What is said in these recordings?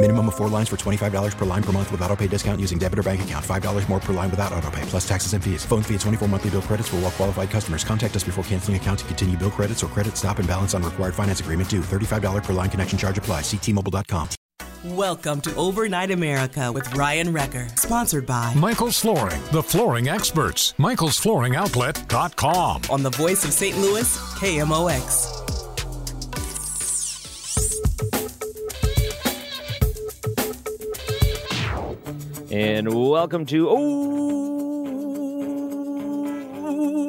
Minimum of four lines for $25 per line per month with auto pay discount using debit or bank account. $5 more per line without auto pay, plus taxes and fees. Phone fee at 24 monthly bill credits for all well qualified customers. Contact us before canceling account to continue bill credits or credit stop and balance on required finance agreement due. $35 per line connection charge apply. Ctmobile.com. Welcome to Overnight America with Ryan Wrecker, sponsored by Michael's Flooring, the flooring experts. Michael'sFlooringOutlet.com. on the voice of St. Louis, KMOX. And welcome to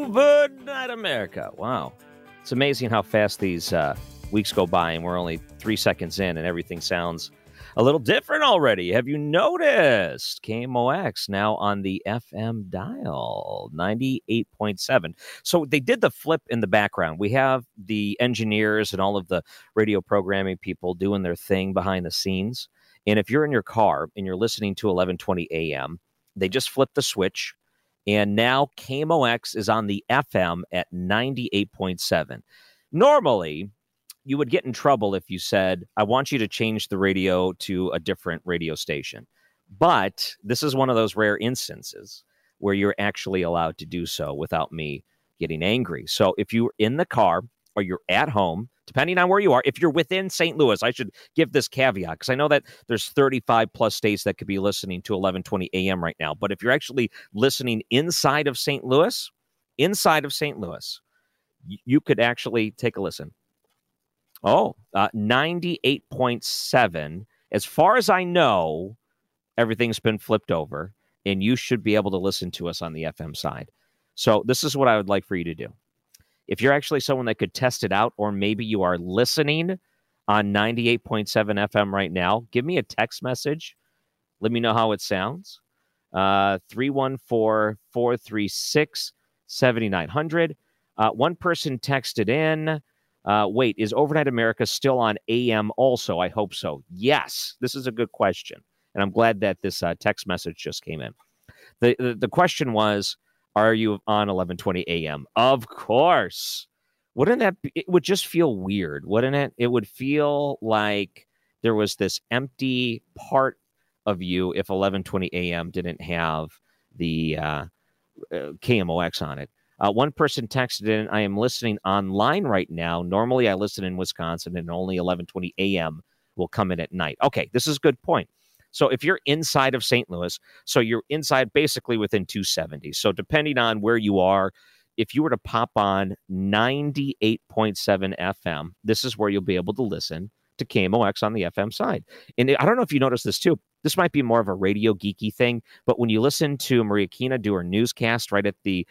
Overnight America. Wow. It's amazing how fast these uh, weeks go by, and we're only three seconds in, and everything sounds a little different already. Have you noticed? KMOX now on the FM dial, 98.7. So they did the flip in the background. We have the engineers and all of the radio programming people doing their thing behind the scenes. And if you're in your car and you're listening to 1120 AM, they just flipped the switch. And now KMOX is on the FM at 98.7. Normally, you would get in trouble if you said, I want you to change the radio to a different radio station. But this is one of those rare instances where you're actually allowed to do so without me getting angry. So if you're in the car or you're at home, depending on where you are, if you're within St. Louis, I should give this caveat because I know that there's 35 plus states that could be listening to 1120 AM right now. But if you're actually listening inside of St. Louis, inside of St. Louis, you could actually take a listen. Oh, uh, 98.7. As far as I know, everything's been flipped over, and you should be able to listen to us on the FM side. So, this is what I would like for you to do. If you're actually someone that could test it out, or maybe you are listening on 98.7 FM right now, give me a text message. Let me know how it sounds. Uh, 314 436 7900. Uh, one person texted in. Uh, wait, is Overnight America still on AM also? I hope so. Yes, this is a good question. And I'm glad that this uh, text message just came in. The, the, the question was, are you on 1120 AM? Of course. Wouldn't that be, it would just feel weird, wouldn't it? It would feel like there was this empty part of you if 1120 AM didn't have the uh, uh, KMOX on it. Uh, one person texted in, I am listening online right now. Normally I listen in Wisconsin and only 1120 AM will come in at night. Okay, this is a good point. So if you're inside of St. Louis, so you're inside basically within 270. So depending on where you are, if you were to pop on 98.7 FM, this is where you'll be able to listen to KMOX on the FM side. And I don't know if you noticed this too. This might be more of a radio geeky thing, but when you listen to Maria Kina do her newscast right at the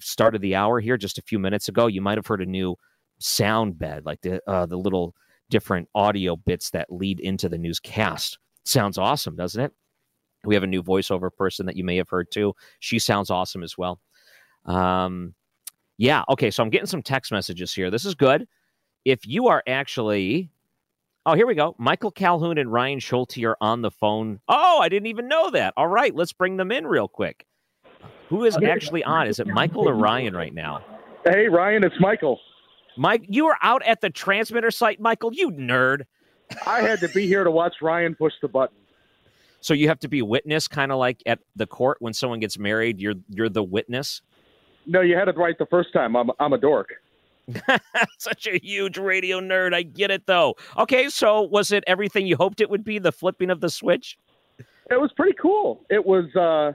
start of the hour here, just a few minutes ago, you might have heard a new sound bed, like the uh, the little different audio bits that lead into the newscast. Sounds awesome, doesn't it? We have a new voiceover person that you may have heard too. She sounds awesome as well. Um, yeah, okay, so I'm getting some text messages here. This is good. If you are actually Oh, here we go. Michael Calhoun and Ryan Schulte are on the phone. Oh, I didn't even know that. All right, let's bring them in real quick. Who is actually on? Is it Michael or Ryan right now? Hey, Ryan, it's Michael. Mike, you were out at the transmitter site, Michael. You nerd. I had to be here to watch Ryan push the button. So you have to be witness, kind of like at the court when someone gets married. You're you're the witness. No, you had it right the first time. I'm I'm a dork. Such a huge radio nerd. I get it though. Okay, so was it everything you hoped it would be? The flipping of the switch. It was pretty cool. It was uh,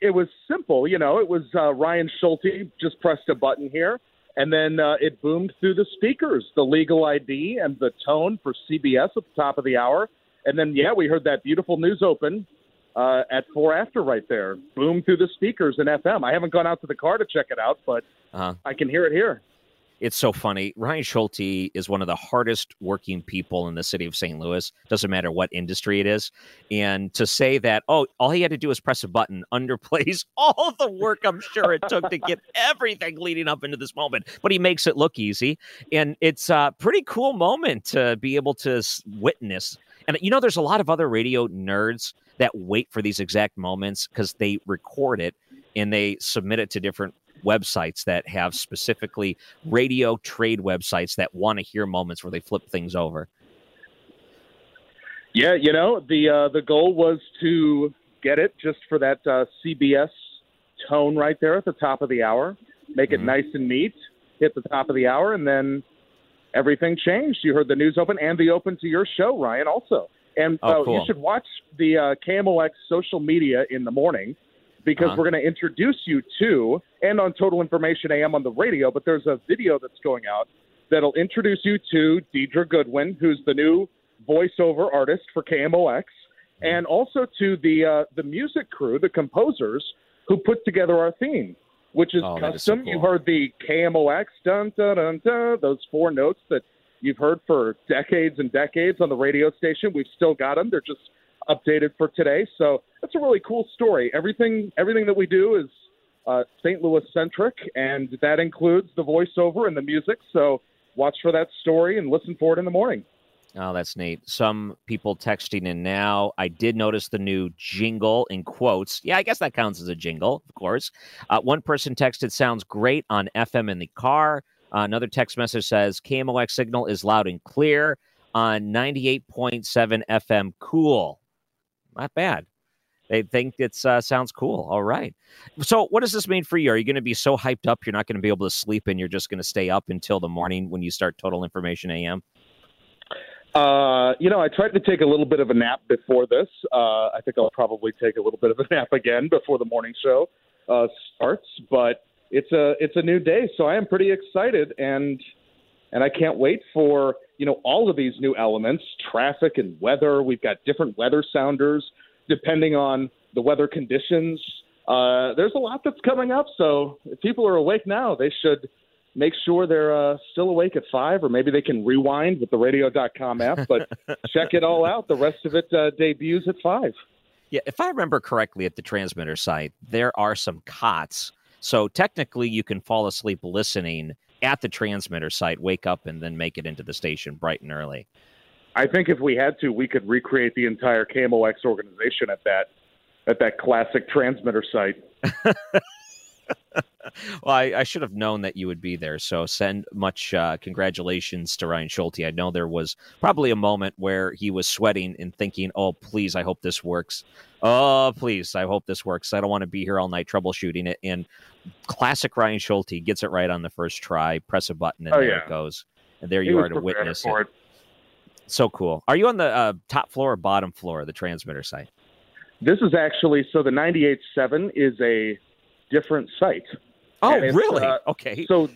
it was simple. You know, it was uh, Ryan Schulte just pressed a button here, and then uh, it boomed through the speakers, the legal ID and the tone for CBS at the top of the hour, and then yeah, we heard that beautiful news open uh, at four after right there, boom through the speakers in FM. I haven't gone out to the car to check it out, but Uh-huh. I can hear it here. It's so funny. Ryan Schulte is one of the hardest working people in the city of St. Louis. Doesn't matter what industry it is. And to say that, oh, all he had to do was press a button underplays all the work I'm sure it took to get everything leading up into this moment. But he makes it look easy. And it's a pretty cool moment to be able to witness. And you know, there's a lot of other radio nerds that wait for these exact moments because they record it and they submit it to different websites that have specifically radio trade websites that want to hear moments where they flip things over. Yeah, you know the uh, the goal was to get it just for that uh, CBS tone right there at the top of the hour, make it nice and neat, hit the top of the hour, and then everything changed. You heard the news open and the open to your show, Ryan, also. And Oh, uh, cool. you should watch the uh, KMOX social media in the morning because Uh-huh. we're going to introduce you to, and on Total Information AM on the radio, but there's a video that's going out that'll introduce you to Deidre Goodwin, who's the new voiceover artist for KMOX, and also to the uh, the music crew, the composers who put together our theme, which is Oh, that is so custom. You heard the KMOX dun dun dun dun, those four notes that you've heard for decades and decades on the radio station. We've still got them. They're just updated for today. So that's a really cool story. Everything everything that we do is uh, St. Louis centric, and that includes the voiceover and the music. So watch for that story and listen for it in the morning. Oh, that's neat. Some people texting in now. I did notice the new jingle in quotes. Yeah, I guess that counts as a jingle, of course. Uh, one person texted, sounds great on FM in the car. Uh, another text message says, KMOX signal is loud and clear on 98.7 FM. Cool. Not bad. They think it uh, sounds cool. All right. So, what does this mean for you? Are you going to be so hyped up you're not going to be able to sleep and you're just going to stay up until the morning when you start Total Information AM? Uh, you know, I tried to take a little bit of a nap before this. Uh, I think I'll probably take a little bit of a nap again before the morning show uh, starts. But it's a it's a new day, so I am pretty excited, and and I can't wait for you know all of these new elements: traffic and weather. We've got different weather sounders depending on the weather conditions. Uh, there's a lot that's coming up, so if people are awake now, they should make sure they're uh, still awake at five, or maybe they can rewind with the radio.com app. But check it all out. The rest of it uh, debuts at five. Yeah, if I remember correctly at the transmitter site, there are some cots. So technically, you can fall asleep listening at the transmitter site, wake up, and then make it into the station bright and early. I think if we had to, we could recreate the entire KMOX organization at that at that classic transmitter site. Well, I, I should have known that you would be there. So send much uh, congratulations to Ryan Schulte. I know there was probably a moment where he was sweating and thinking, "Oh, please, I hope this works. Oh, please, I hope this works. I don't want to be here all night troubleshooting it." And classic Ryan Schulte gets it right on the first try. Press a button, and Oh, there yeah. it goes. And there He you are to witness for it. So cool. Are you on the uh, top floor or bottom floor of the transmitter site? This is actually so the 98.7 is a different site. Oh, really? uh, okay. So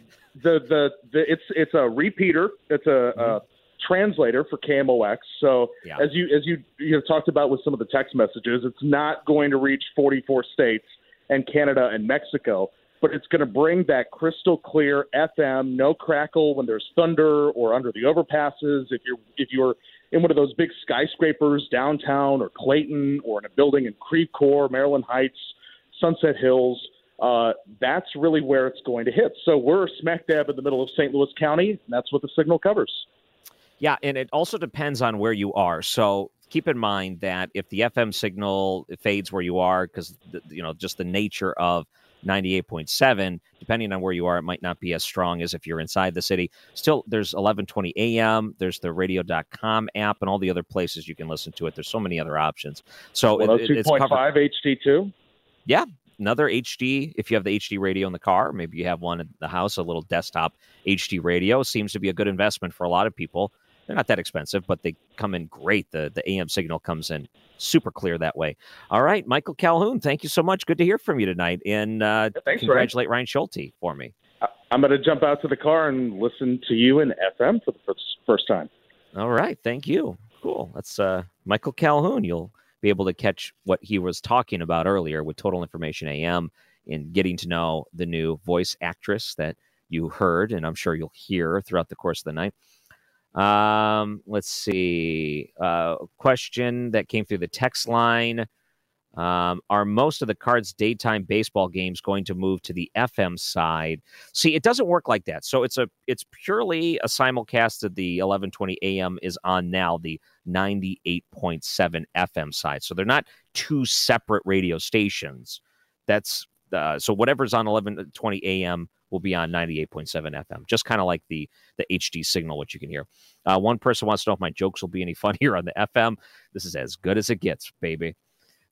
the, the the it's it's a repeater. It's a, a translator for KMOX. So Mm-hmm. Yeah. as you as you you have talked about with some of the text messages, it's not going to reach 44 states and Canada and Mexico, but it's going to bring that crystal clear FM, no crackle when there's thunder or under the overpasses. If you're if you're in one of those big skyscrapers downtown or Clayton or in a building in Creve Coeur, Maryland Heights, Sunset Hills, uh, that's really where it's going to hit. So we're smack dab in the middle of St. Louis County, and that's what the signal covers. Yeah, and it also depends on where you are. So keep in mind that if the FM signal fades where you are, because you know just the nature of 98.7, depending on where you are, it might not be as strong as if you're inside the city. Still, there's 1120 AM, there's the radio.com app, and all the other places you can listen to it. There's so many other options. So it- it- it's covered. 102.5 HD2. Yeah, another HD. If you have the HD radio in the car, maybe you have one in the house, a little desktop HD radio seems to be a good investment for a lot of people. They're not that expensive, but they come in great. The the AM signal comes in super clear that way. All right, Michael Calhoun, thank you so much. Good to hear from you tonight, and uh, Thanks, congratulate Ryan Schulte for me. I'm going to jump out to the car and listen to you in FM for the first, first time. All right, thank you. Cool. That's uh, Michael Calhoun. You'll be able to catch what he was talking about earlier with Total Information AM in getting to know the new voice actress that you heard, and I'm sure you'll hear throughout the course of the night. Um, let's see. Uh, question that came through the text line. Um, are most of the cards daytime baseball games going to move to the FM side? See, it doesn't work like that. So it's a it's purely a simulcast of the 11:20 a.m. is on now the 98.7 FM side. So they're not two separate radio stations. That's uh, so whatever's on 11:20 a.m. will be on 98.7 FM. Just kind of like the the HD signal, which you can hear. Uh, one person wants to know if my jokes will be any funnier on the FM. This is as good as it gets, baby.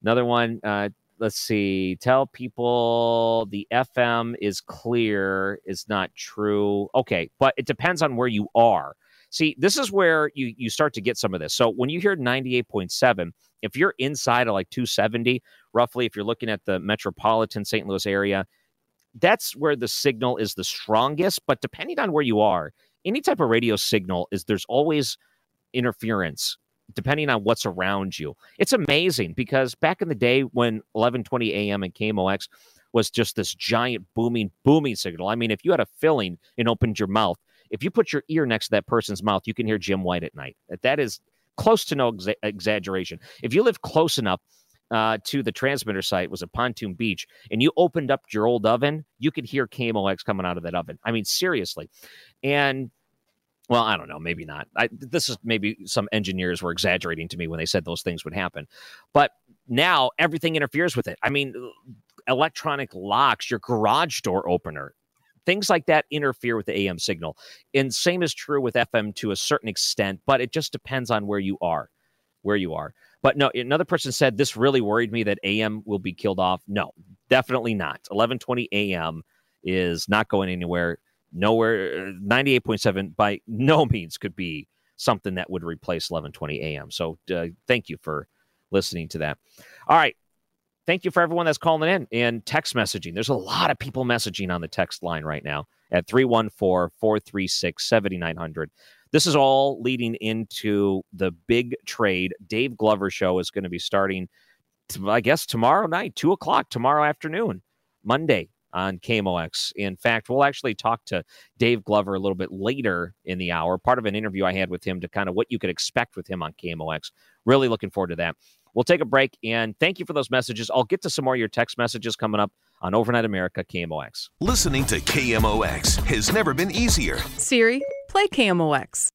Another one. Uh, let's see. Tell people the FM is clear is not true. Okay, but it depends on where you are. See, this is where you you start to get some of this. So when you hear 98.7, if you're inside of like 270, roughly, if you're looking at the metropolitan St. Louis area, that's where the signal is the strongest. But depending on where you are, any type of radio signal is there's always interference depending on what's around you. It's amazing because back in the day when 11:20 a.m. and KMOX was just this giant booming booming signal. I mean, if you had a filling and opened your mouth, if you put your ear next to that person's mouth, you can hear Jim White at night. That is close to no exa- exaggeration. If you live close enough uh, to the transmitter site was a pontoon beach and you opened up your old oven you could hear kmox coming out of that oven. I mean seriously. And well i don't know maybe not. I, this is maybe some engineers were exaggerating to me when they said those things would happen. But now everything interferes with it. I mean electronic locks your garage door opener things like that interfere with the am signal. And same is true with fm to a certain extent but it just depends on where you are where you are but no another person said this really worried me that am will be killed off. No definitely not. 1120 am is not going anywhere. Nowhere 98.7 by no means could be something that would replace 1120 am so uh, thank you for listening to that. All right. Thank you for everyone that's calling in and text messaging. There's a lot of people messaging on the text line right now at 314-436-7900 this is all leading into the big trade dave glover show is going to be starting i guess tomorrow night 2 o'clock tomorrow afternoon monday on KMOX. In fact, we'll actually talk to Dave Glover a little bit later in the hour, part of an interview I had with him to kind of what you could expect with him on KMOX. Really looking forward to that. We'll take a break and thank you for those messages. I'll get to some more of your text messages coming up on Overnight America KMOX. Listening to KMOX has never been easier. Siri, play KMOX.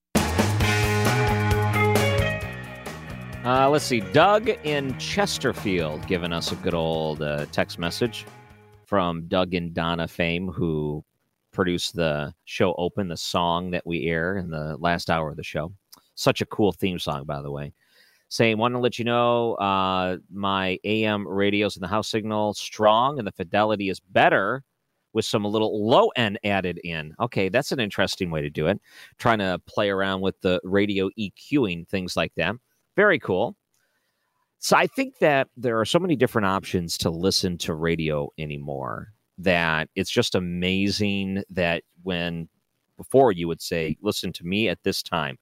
Uh, let's see. Doug in Chesterfield giving us a good old uh, text message from Doug and Donna fame, who produced the show Open, the song that we air in the last hour of the show. Such a cool theme song, by the way. Saying, want to let you know uh, my AM radios and the house signal strong and the fidelity is better with some little low end added in. Okay, that's an interesting way to do it. Trying to play around with the radio EQing, things like that. Very cool. So I think that there are so many different options to listen to radio anymore that it's just amazing that when before you would say, listen to me at this time.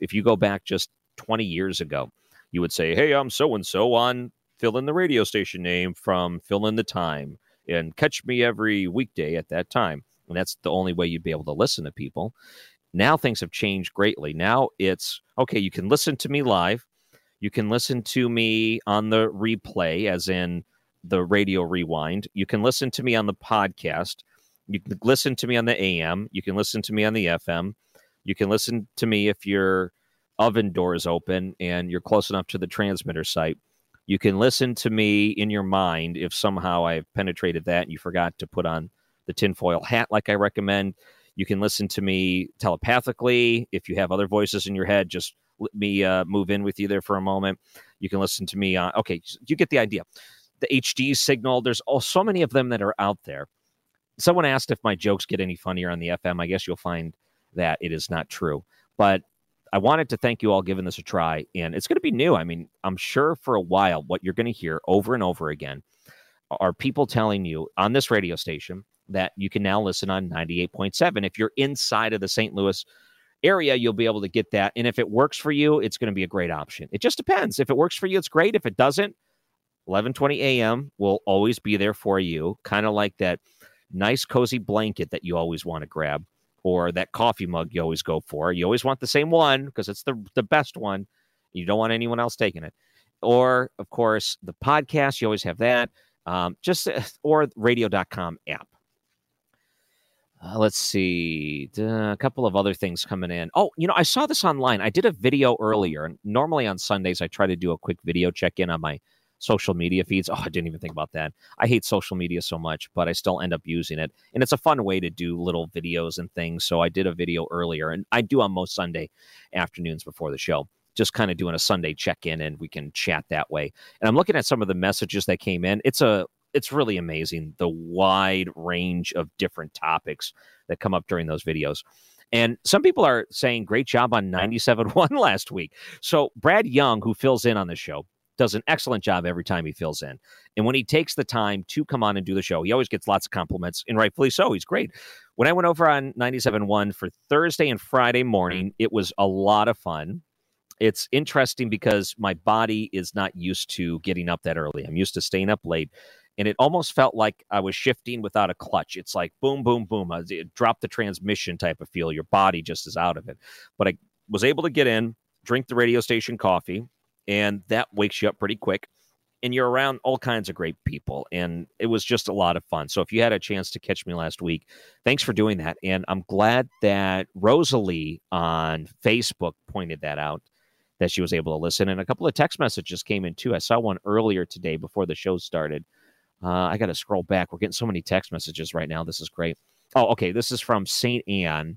If you go back just 20 years ago, you would say, hey, I'm so and so on fill in the radio station name from fill in the time and catch me every weekday at that time. And that's the only way you'd be able to listen to people. Now things have changed greatly. Now it's okay, you can listen to me live you can listen to me on the replay, as in the radio rewind. You can listen to me on the podcast. You can listen to me on the AM. You can listen to me on the FM. You can listen to me if your oven door is open and you're close enough to the transmitter site. You can listen to me in your mind if somehow I've penetrated that and you forgot to put on the tinfoil hat like I recommend. You can listen to me telepathically. If you have other voices in your head, just let me uh, move in with you there for a moment. You can listen to me on, okay, you get the idea. The HD signal, there's all, so many of them that are out there. Someone asked if my jokes get any funnier on the FM. I guess you'll find that it is not true. But I wanted to thank you all giving this a try, and it's going to be new. I mean, I'm sure for a while, what you're going to hear over and over again are people telling you on this radio station that you can now listen on 98.7. If you're inside of the St. Louis area, you'll be able to get that. And if it works for you, it's going to be a great option. It just depends. If it works for you, it's great. If it doesn't, 11:20 a.m. will always be there for you, kind of like that nice cozy blanket that you always want to grab or that coffee mug you always go for. You always want the same one because it's the the best one. You don't want anyone else taking it. Or of course, the podcast, you always have that. Um, just or radio.com app. Uh, let's see a couple of other things coming in. Oh, you know, I saw this online. I did a video earlier. and Normally on Sundays, I try to do a quick video check in on my social media feeds. Oh, I didn't even think about that. I hate social media so much, but I still end up using it. And it's a fun way to do little videos and things. So I did a video earlier, and I do on most Sunday afternoons before the show. Just kind of doing a Sunday check in, and we can chat that way. And I'm looking at some of the messages that came in. It's a it's really amazing the wide range of different topics that come up during those videos. And some people are saying great job on 97.1 last week. So Brad Young, who fills in on the show, does an excellent job every time he fills in. And when he takes the time to come on and do the show, he always gets lots of compliments, and rightfully so. He's great. When I went over on 97.1 for Thursday and Friday morning, it was a lot of fun. It's interesting because my body is not used to getting up that early. I'm used to staying up late. And it almost felt like I was shifting without a clutch. It's like boom, boom, boom. Uh, it dropped the transmission type of feel. Your body just is out of it. But I was able to get in, drink the radio station coffee, and that wakes you up pretty quick and you're around all kinds of great people and it was just a lot of fun. So if you had a chance to catch me last week thanks for doing that and i'm glad that rosalie on facebook pointed that out that she was able to listen and a couple of text messages came in too. I saw one earlier today before the show started. Uh, i got to scroll back. We're getting so many text messages right now. This is great. Oh okay. This is from st anne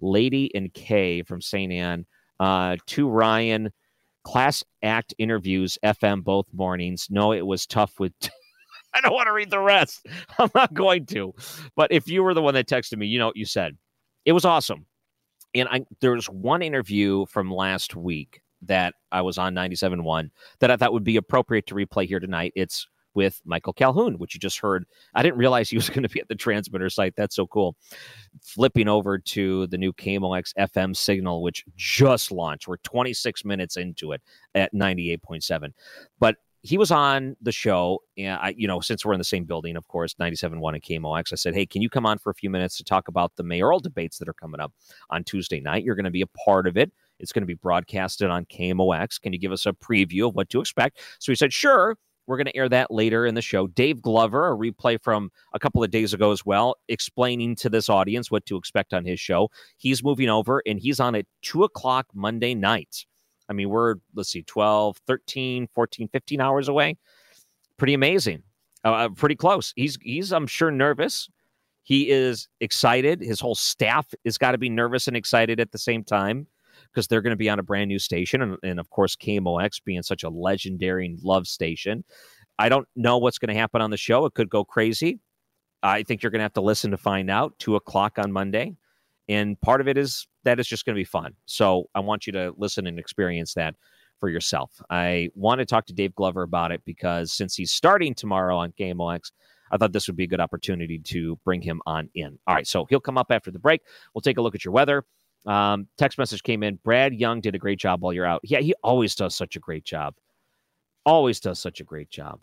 lady and k from st anne uh, to ryan class act interviews FM both mornings. No, it was tough with. I don't want to read the rest. I'm not going to. But if you were the one that texted me, you know what you said. It was awesome. And I, there was one interview from last week that I was on 97.1 that I thought would be appropriate to replay here tonight. It's with Michael Calhoun, which you just heard. I didn't realize he was going to be at the transmitter site. That's so cool. Flipping over to the new KMOX FM signal, which just launched. We're 26 minutes into it at 98.7. But he was on the show, and I, you know, since we're in the same building, of course, 97.1 and KMOX, I said, hey, can you come on for a few minutes to talk about the mayoral debates that are coming up on Tuesday night? You're going to be a part of it. It's going to be broadcasted on KMOX. Can you give us a preview of what to expect? So he said, sure. We're going to air that later in the show. Dave Glover, a replay from a couple of days ago as well, explaining to this audience what to expect on his show. He's moving over and he's on at 2 o'clock Monday night. I mean, we're, let's see, 12, 13, 14, 15 hours away. Pretty amazing. Uh, uh pretty close. He's, he's, I'm sure, nervous. He is excited. His whole staff has got to be nervous and excited at the same time because they're going to be on a brand new station. And, and of course, KMOX being such a legendary love station. I don't know what's going to happen on the show. It could go crazy. I think you're going to have to listen to find out. Two o'clock on Monday. And part of it is that it's just going to be fun. So I want you to listen and experience that for yourself. I want to talk to Dave Glover about it because since he's starting tomorrow on KMOX, I thought this would be a good opportunity to bring him on in. All right, so he'll come up after the break. We'll take a look at your weather. Um, text message came in. Brad Young did a great job while you're out. Yeah, he always does such a great job. Always does such a great job.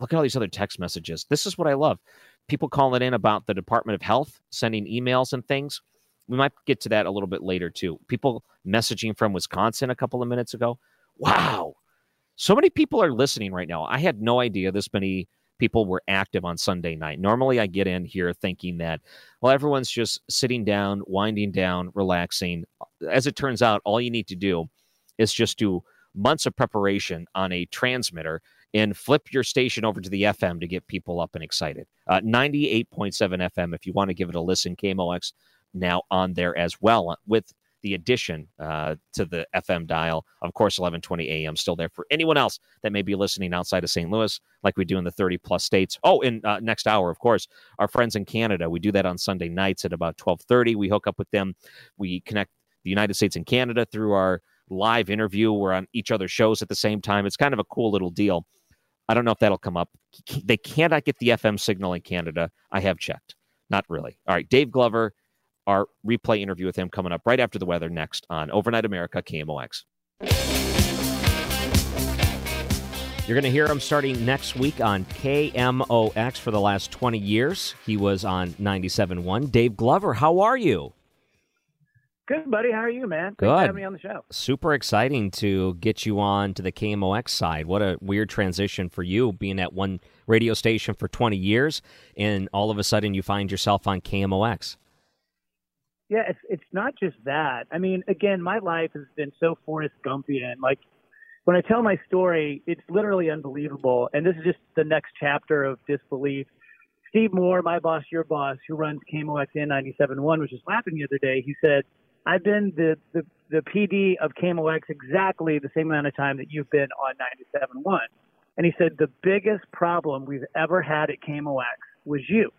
Look at all these other text messages. This is what I love. People calling in about the Department of Health, sending emails and things. We might get to that a little bit later too. People messaging from Wisconsin a couple of minutes ago. Wow. So many people are listening right now. I had no idea this many people were active on Sunday night. Normally, I get in here thinking that, well, everyone's just sitting down, winding down, relaxing. As it turns out, all you need to do is just do months of preparation on a transmitter and flip your station over to the FM to get people up and excited. Uh, 98.7 FM, if you want to give it a listen, KMOX now on there as well with the addition uh, to the FM dial. Of course, 11:20 a.m. still there for anyone else that may be listening outside of St. Louis, like we do in the 30 plus states. Oh, in uh, next hour, of course, our friends in Canada. We do that on Sunday nights at about 12:30. We hook up with them. We connect the United States and Canada through our live interview. We're on each other's shows at the same time. It's kind of a cool little deal. I don't know if that'll come up. They cannot get the FM signal in Canada. I have checked. Not really. All right, Dave Glover, our replay interview with him coming up right after the weather next on Overnight America KMOX. You're going to hear him starting next week on KMOX for the last 20 years. He was on 97.1. Dave Glover, how are you? Good, buddy. How are you, man? Good. Thanks for having me on the show. Super exciting to get you on to the KMOX side. What a weird transition for you, being at one radio station for 20 years, and all of a sudden you find yourself on KMOX. Yeah, it's it's not just that. I mean, again, my life has been so Forrest Gumpian. Like when I tell my story, it's literally unbelievable. And this is just the next chapter of disbelief. Steve Moore, my boss, your boss, who runs KMOX N97.1, was just laughing the other day. He said, I've been the, the, the PD of KMOX exactly the same amount of time that you've been on 97.1. And he said, the biggest problem we've ever had at KMOX was you.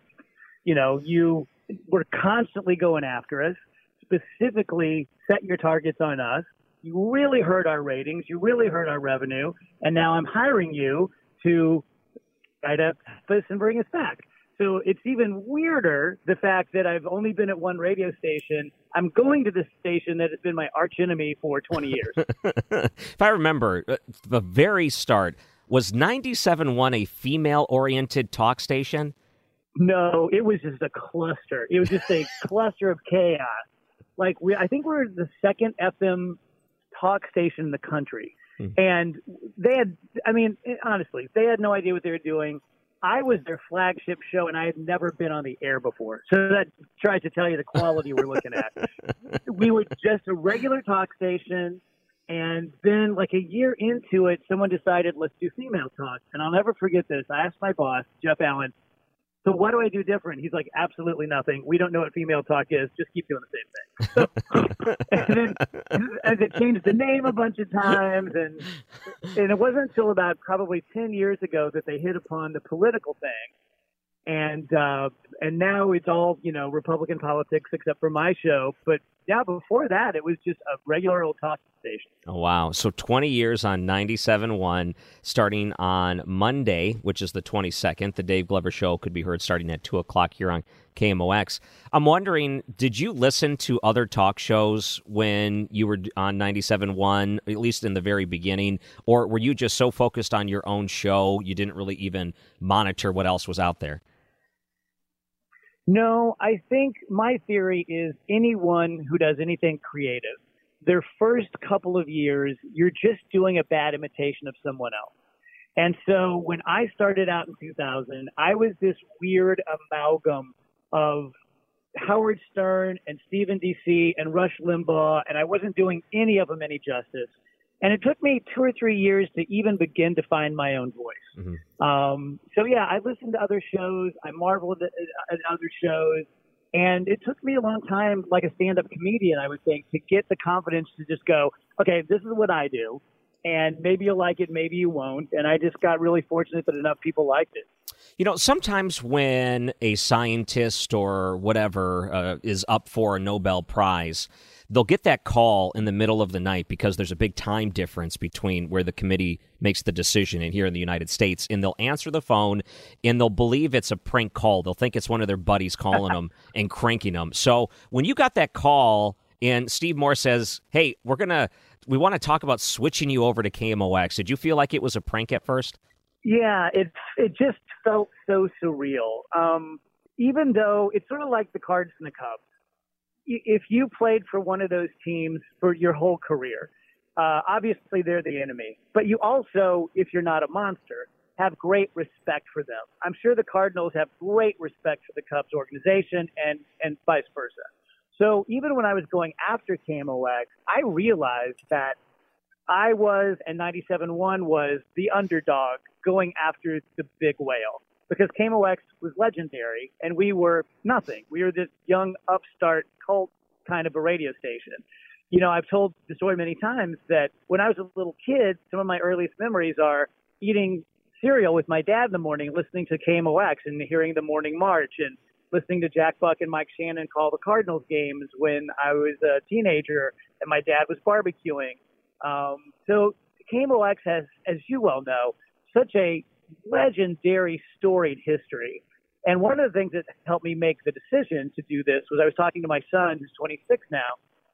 You know, you were constantly going after us, specifically set your targets on us you really hurt our ratings. You really hurt our revenue. And now I'm hiring you to to help us and bring us back. So it's even weirder the fact that I've only been at one radio station. I'm going to this station that has been my arch enemy for 20 years. if I remember, uh, the very start was 97.1 a female oriented talk station? No, it was just a cluster. It was just a cluster of chaos. Like we, I think we're the second FM talk station in the country. Hmm. And they had, I mean, honestly, they had no idea what they were doing. I was their flagship show, and I had never been on the air before. So that tries to tell you the quality we're looking at. we were just a regular talk station, and then like a year into it, someone decided let's do female talk. And I'll never forget this. I asked my boss, Jeff Allen, so what do I do different? He's like, absolutely nothing. We don't know what female talk is. Just keep doing the same thing. So, and then as it changed the name a bunch of times, and and it wasn't until about probably ten years ago that they hit upon the political thing, and uh, and now it's all you know Republican politics except for my show. But yeah, before that, it was just a regular old talk station. Oh, wow. So 20 years on 97.1, starting on Monday, which is the 22nd. The Dave Glover Show could be heard starting at 2 o'clock here on KMOX. I'm wondering, did you listen to other talk shows when you were on 97.1, at least in the very beginning? Or were you just so focused on your own show, you didn't really even monitor what else was out there? No, I think my theory is anyone who does anything creative, their first couple of years, you're just doing a bad imitation of someone else. And so when I started out in 2000, I was this weird amalgam of Howard Stern and Stephen DC and Rush Limbaugh, and I wasn't doing any of them any justice. And it took me two or three years to even begin to find my own voice. Mm-hmm. Um, so yeah, I listened to other shows. I marveled at, at other shows. And it took me a long time, like a stand-up comedian, I would think, to get the confidence to just go, okay, this is what I do. And maybe you'll like it, maybe you won't. And I just got really fortunate that enough people liked it. You know, sometimes when a scientist or whatever uh, is up for a Nobel Prize, they'll get that call in the middle of the night because there's a big time difference between where the committee makes the decision and here in the United States. And they'll answer the phone and they'll believe it's a prank call. They'll think it's one of their buddies calling them and cranking them. So when you got that call and Steve Moore says, Hey, we're going to, we want to talk about switching you over to KMOX, did you feel like it was a prank at first? Yeah, it it just felt so surreal. Um, even though it's sort of like the Cards and the Cubs if you played for one of those teams for your whole career, uh, obviously they're the enemy. But you also, if you're not a monster, have great respect for them. I'm sure the Cardinals have great respect for the Cubs organization and, and vice versa. So even when I was going after KMOX, I realized that I was and 97.1 was the underdog going after the big whale because KMOX was legendary and we were nothing. We were this young upstart cult kind of a radio station. You know, I've told the story many times that when I was a little kid, some of my earliest memories are eating cereal with my dad in the morning, listening to KMOX and hearing the morning march and listening to Jack Buck and Mike Shannon call the Cardinals games when I was a teenager and my dad was barbecuing. Um, so KMOX has, as you well know, such a legendary storied history. And one of the things that helped me make the decision to do this was I was talking to my son, who's 26 now,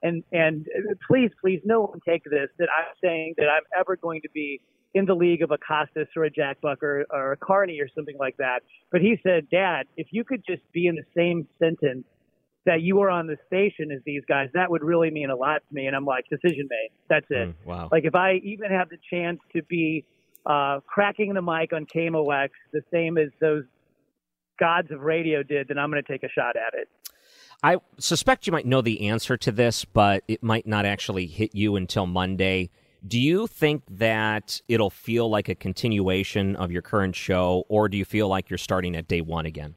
and and please, please, no one take this that I'm saying that I'm ever going to be in the league of a Costas or a Jack Buck or, or a Carney or something like that. But he said, Dad, if you could just be in the same sentence that you were on the station as these guys, that would really mean a lot to me. And I'm like, decision made. That's it. Mm, wow. Like if I even have the chance to be uh, cracking the mic on KMOX the same as those gods of radio did, then I'm going to take a shot at it. I suspect you might know the answer to this, but it might not actually hit you until Monday. Do you think that it'll feel like a continuation of your current show, or do you feel like you're starting at day one again?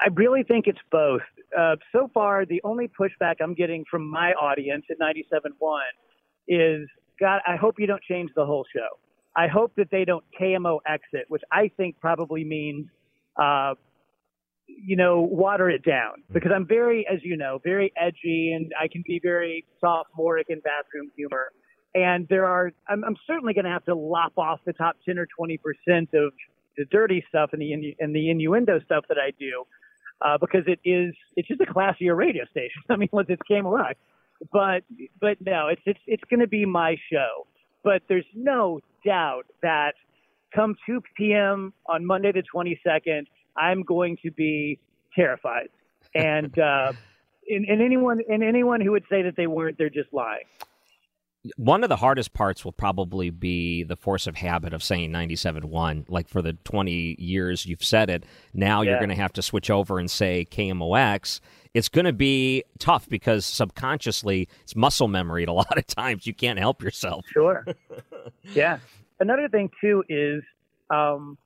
I really think it's both. Uh, so far, the only pushback I'm getting from my audience at 97.1 is, God, I hope you don't change the whole show. I hope that they don't KMO exit, which I think probably means uh, you know, water it down because I'm very, as you know, very edgy and I can be very sophomoric in bathroom humor. And there are, I'm, I'm certainly going to have to lop off the top 10 or 20% of the dirty stuff and the, and the innuendo stuff that I do, uh, because it is, it's just a classier radio station. I mean, it's KMOX, but, but no, it's, it's, it's going to be my show. But there's no doubt that come 2 p.m. on Monday the 22nd, I'm going to be terrified. And uh, and, and anyone and anyone who would say that they weren't, they're just lying. One of the hardest parts will probably be the force of habit of saying 97.1. Like for the 20 years you've said it, now yeah. you're going to have to switch over and say KMOX. It's going to be tough because subconsciously it's muscle memory. At a lot of times you can't help yourself. Sure. yeah. Another thing too is um,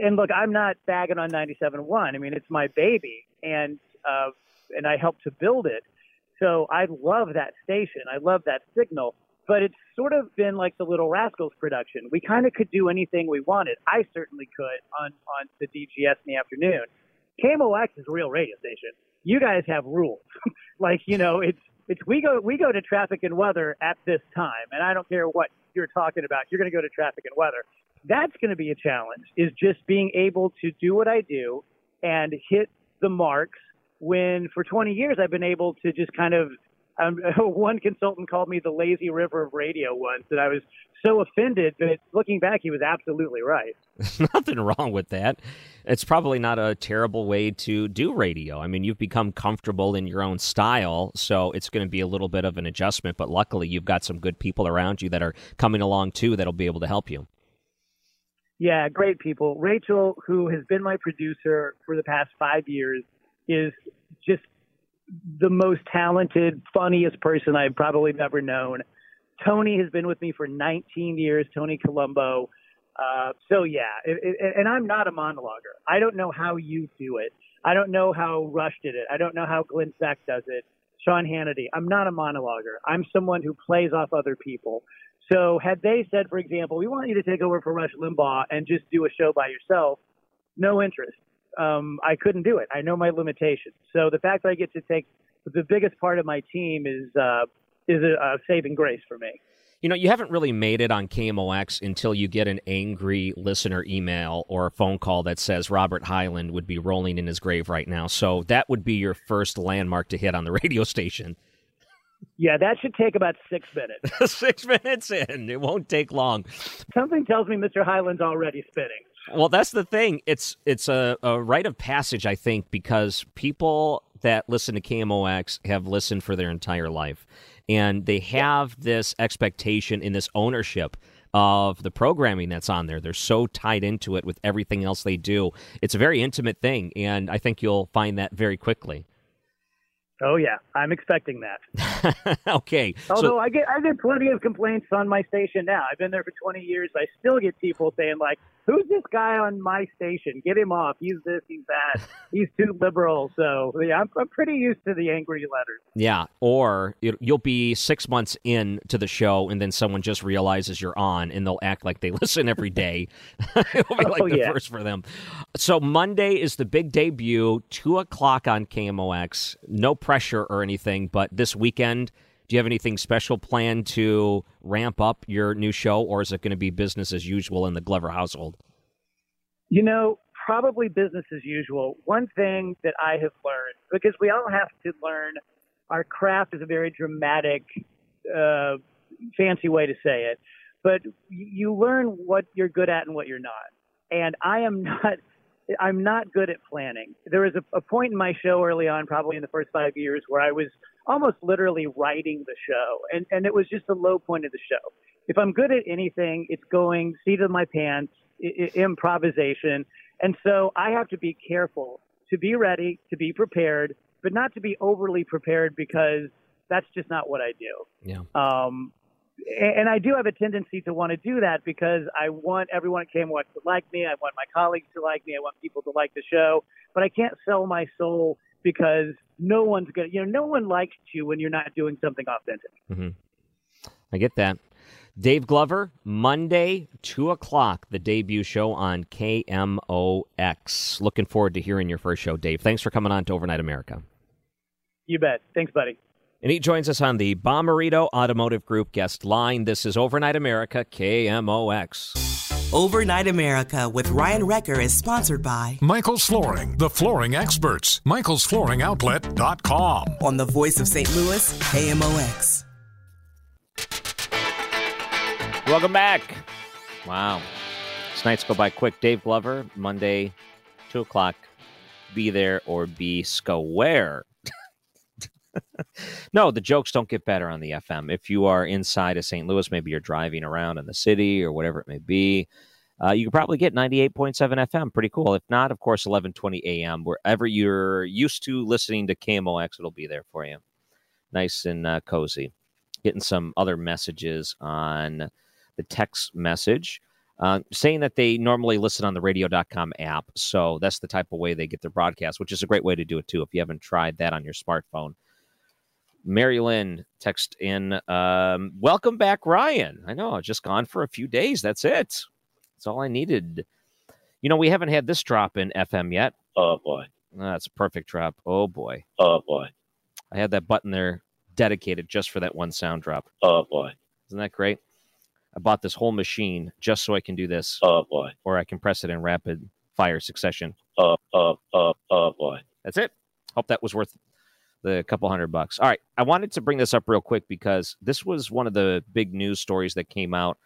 and look, I'm not bagging on 97.1. I mean, it's my baby, and uh, and I helped to build it. So I love that station. I love that signal. But it's sort of been like the Little Rascals production. We kind of could do anything we wanted. I certainly could on on the DGS in the afternoon. KMOX is a real radio station. You guys have rules. like you know, it's it's we go we go to traffic and weather at this time, and I don't care what you're talking about. You're going to go to traffic and weather that's going to be a challenge is just being able to do what I do and hit the marks when for 20 years I've been able to just kind of um, one consultant called me the lazy river of radio once and I was so offended but looking back he was absolutely right. Nothing wrong with that. It's probably not a terrible way to do radio. I mean, you've become comfortable in your own style, so it's going to be a little bit of an adjustment, but luckily you've got some good people around you that are coming along too that'll be able to help you. Yeah, great people. Rachel, who has been my producer for the past five years, is just the most talented, funniest person I've probably ever known. Tony has been with me for 19 years, Tony Colombo. Uh, so yeah, it, it, and I'm not a monologuer. I don't know how you do it. I don't know how Rush did it. I don't know how Glenn Beck does it. Sean Hannity. I'm not a monologuer. I'm someone who plays off other people. So had they said, for example, we want you to take over for Rush Limbaugh and just do a show by yourself, no interest. Um, I couldn't do it. I know my limitations. So the fact that I get to take the biggest part of my team is uh, is a, a saving grace for me. You know, you haven't really made it on KMOX until you get an angry listener email or a phone call that says Robert Hyland would be rolling in his grave right now. So that would be your first landmark to hit on the radio station. Yeah, that should take about six minutes. six minutes in. It won't take long. Something tells me Mr. Hyland's already spinning. Well, that's the thing. It's it's a, a rite of passage, I think, because people that listen to KMOX have listened for their entire life. And they have this expectation in this ownership of the programming that's on there. They're so tied into it with everything else they do. It's a very intimate thing, and I think you'll find that very quickly. Oh yeah, I'm expecting that. okay. Although so, I get I get plenty of complaints on my station now. I've been there for 20 years. I still get people saying like, "Who's this guy on my station? Get him off. He's this. He's that. He's too liberal." So yeah, I'm, I'm pretty used to the angry letters. yeah, or it, you'll be six months in to the show, and then someone just realizes you're on, and they'll act like they listen every day. It'll be oh, like Oh, the yeah. first for them. So Monday is the big debut, two o'clock on KMOX. No pressure or anything, but this weekend, do you have anything special planned to ramp up your new show, or is it going to be business as usual in the Glover household? You know, probably business as usual. One thing that I have learned, because we all have to learn, our craft is a very dramatic, uh, fancy way to say it, but you learn what you're good at and what you're not. And I am not. I'm not good at planning. There was a, a point in my show early on, probably in the first five years, where I was almost literally writing the show, and and it was just a low point of the show. If I'm good at anything, it's going seat of my pants, I- I- improvisation, and so I have to be careful to be ready, to be prepared, but not to be overly prepared because that's just not what I do. Yeah. Um, and I do have a tendency to want to do that because I want everyone at KMOX to like me. I want my colleagues to like me. I want people to like the show. But I can't sell my soul because no one's going to, you know, no one likes you when you're not doing something authentic. hmm I get that. Dave Glover, Monday, 2 o'clock, the debut show on KMOX. Looking forward to hearing your first show, Dave. Thanks for coming on to Overnight America. You bet. Thanks, buddy. And he joins us on the Bommarito Automotive Group guest line. This is Overnight America, KMOX. Overnight America with Ryan Wrecker is sponsored by Michael's Flooring, the flooring experts. Michael's Flooring Michael'sFlooringOutlet.com. on the voice of St. Louis, KMOX. Welcome back. Wow. These nights go by quick. Dave Glover, Monday, 2 o'clock. Be there or be square. No, the jokes don't get better on the FM. If you are inside of St. Louis, maybe you're driving around in the city or whatever it may be, uh, you can probably get 98.7 FM. Pretty cool. If not, of course, 1120 AM. Wherever you're used to listening to KMOX, it'll be there for you. Nice and uh, cozy. Getting some other messages on the text message. Uh, saying that they normally listen on the radio.com app. So that's the type of way they get their broadcast, which is a great way to do it too. If you haven't tried that on your smartphone, Mary Lynn text in, um, welcome back, Ryan. I know, just gone for a few days. That's it. That's all I needed. You know, we haven't had this drop in FM yet. Oh boy. That's a perfect drop. Oh boy. Oh boy. I had that button there dedicated just for that one sound drop. Oh boy. Isn't that great? I bought this whole machine just so I can do this. Oh boy. Or I can press it in rapid fire succession. Oh oh oh oh boy. That's it. Hope that was worth the couple hundred bucks. All right. I wanted to bring this up real quick because this was one of the big news stories that came out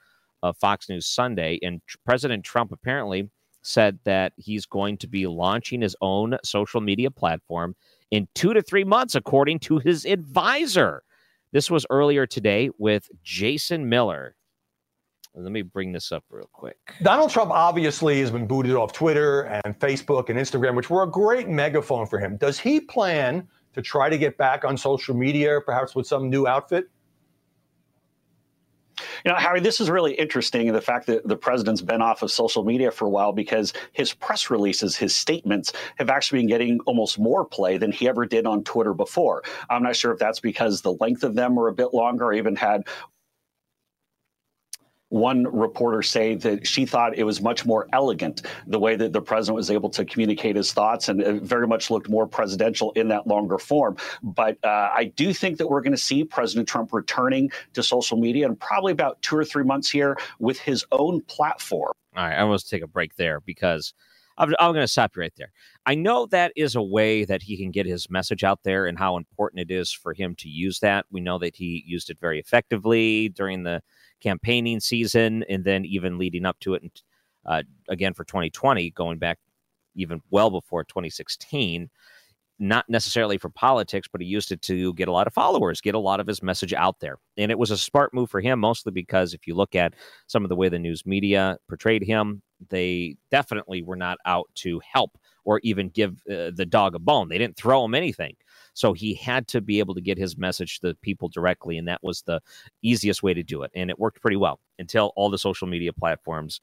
of Fox News Sunday. And President Trump apparently said that he's going to be launching his own social media platform in two to three months, according to his advisor. This was earlier today with Jason Miller. Let me bring this up real quick. Donald Trump obviously has been booted off Twitter and Facebook and Instagram, which were a great megaphone for him. Does he plan to try to get back on social media, perhaps with some new outfit? You know, Harry, this is really interesting the fact that the president's been off of social media for a while because his press releases, his statements have actually been getting almost more play than he ever did on Twitter before. I'm not sure if that's because the length of them were a bit longer. I even had one reporter say that she thought it was much more elegant the way that the president was able to communicate his thoughts and it very much looked more presidential in that longer form. But uh, I do think that we're going to see President Trump returning to social media in probably about two or three months here with his own platform. All right, I to take a break there because I'm, I'm going to stop you right there. I know that is a way that he can get his message out there and how important it is for him to use that. We know that he used it very effectively during the campaigning season and then even leading up to it and uh, again for 2020 going back even well before 2016 not necessarily for politics but he used it to get a lot of followers get a lot of his message out there and it was a smart move for him mostly because if you look at some of the way the news media portrayed him they definitely were not out to help or even give uh, the dog a bone. They didn't throw him anything. So he had to be able to get his message to people directly, and that was the easiest way to do it. And it worked pretty well until all the social media platforms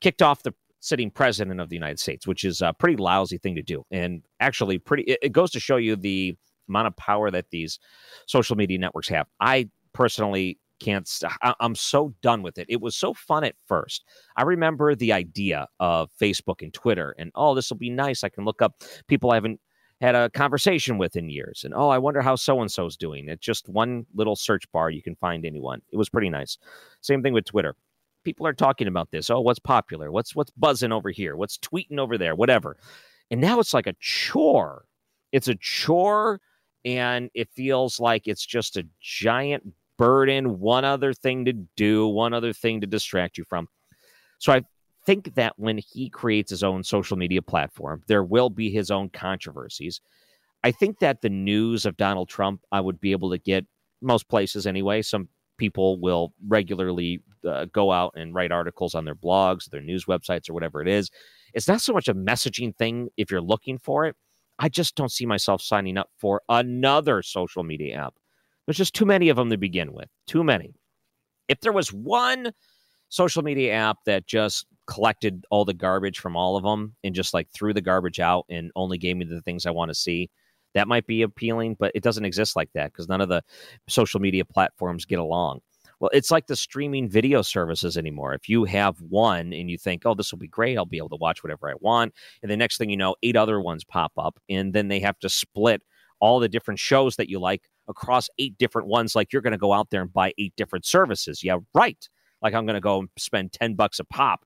kicked off the sitting president of the United States, which is a pretty lousy thing to do. And actually, pretty it, it goes to show you the amount of power that these social media networks have. I personally can't st- I- i'm so done with it. It was so fun at first. I remember the idea of facebook and twitter and oh this will be nice. I can look up people i haven't had a conversation with in years. And oh i wonder how so and so's doing. It's just one little search bar you can find anyone. It was pretty nice. Same thing with twitter. People are talking about this. Oh what's popular? What's what's buzzing over here? What's tweeting over there? Whatever. And now it's like a chore. It's a chore and it feels like it's just a giant burden, one other thing to do, one other thing to distract you from. So I think that when he creates his own social media platform, there will be his own controversies. I think that the news of Donald Trump, I would be able to get most places anyway. Some people will regularly uh, go out and write articles on their blogs, their news websites, or whatever it is. It's not so much a messaging thing if you're looking for it. I just don't see myself signing up for another social media app. There's just too many of them to begin with. Too many. If there was one social media app that just collected all the garbage from all of them and just like threw the garbage out and only gave me the things I want to see, that might be appealing, but it doesn't exist like that because none of the social media platforms get along. Well, it's like the streaming video services anymore. If you have one and you think, oh, this will be great, I'll be able to watch whatever I want. And the next thing you know, eight other ones pop up. And then they have to split all the different shows that you like across eight different ones. Like you're going to go out there and buy eight different services. Yeah, right. Like I'm going to go and spend 10 bucks a pop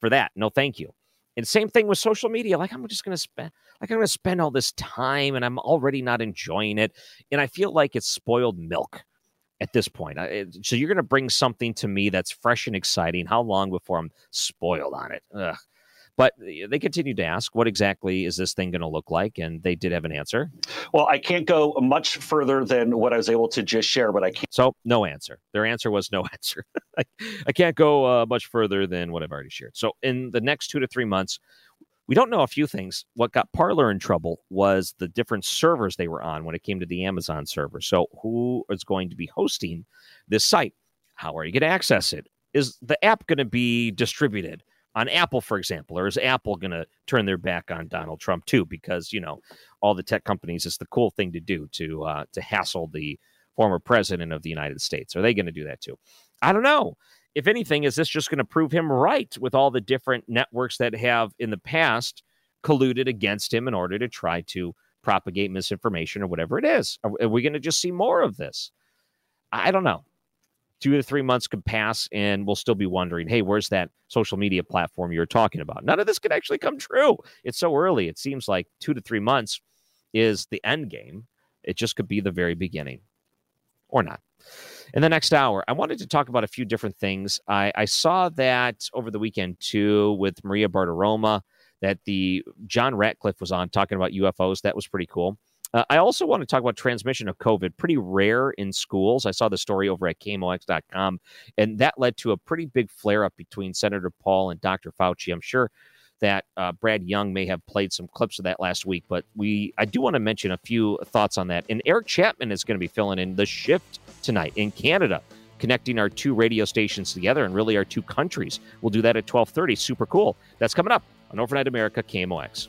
for that. No, thank you. And same thing with social media. Like I'm just going to spend, like I'm going to spend all this time and I'm already not enjoying it. And I feel like it's spoiled milk at this point. So you're going to bring something to me that's fresh and exciting. How long before I'm spoiled on it? Ugh. But they continued to ask, what exactly is this thing going to look like? And they did have an answer. Well, I can't go much further than what I was able to just share, but I can't. So, no answer. Their answer was no answer. I, I, can't go uh, much further than what I've already shared. So, in the next two to three months, we don't know a few things. What got Parler in trouble was the different servers they were on when it came to the Amazon server. So, who is going to be hosting this site? How are you going to access it? Is the app going to be distributed? On Apple, for example, or is Apple going to turn their back on Donald Trump too? Because you know, all the tech companies, it's the cool thing to do to uh, to hassle the former president of the United States. Are they going to do that too? I don't know. If anything, is this just going to prove him right with all the different networks that have in the past colluded against him in order to try to propagate misinformation or whatever it is? Are, are we going to just see more of this? I don't know two to three months could pass and we'll still be wondering, hey, where's that social media platform you're talking about? None of this could actually come true. It's so early. It seems like two to three months is the end game. It just could be the very beginning or not. In the next hour, I wanted to talk about a few different things. I, I saw that over the weekend too with Maria Bartiromo that the John Ratcliffe was on talking about UFOs. That was pretty cool. Uh, I also want to talk about transmission of COVID. Pretty rare in schools. I saw the story over at KMOX.com, and that led to a pretty big flare up between Senator Paul and Dr. Fauci. I'm sure that uh, Brad Young may have played some clips of that last week, but we I do want to mention a few thoughts on that. And Eric Chapman is going to be filling in the shift tonight in Canada connecting our two radio stations together and really our two countries. We'll do that at 12:30. Super cool. That's coming up on Overnight America KMOX.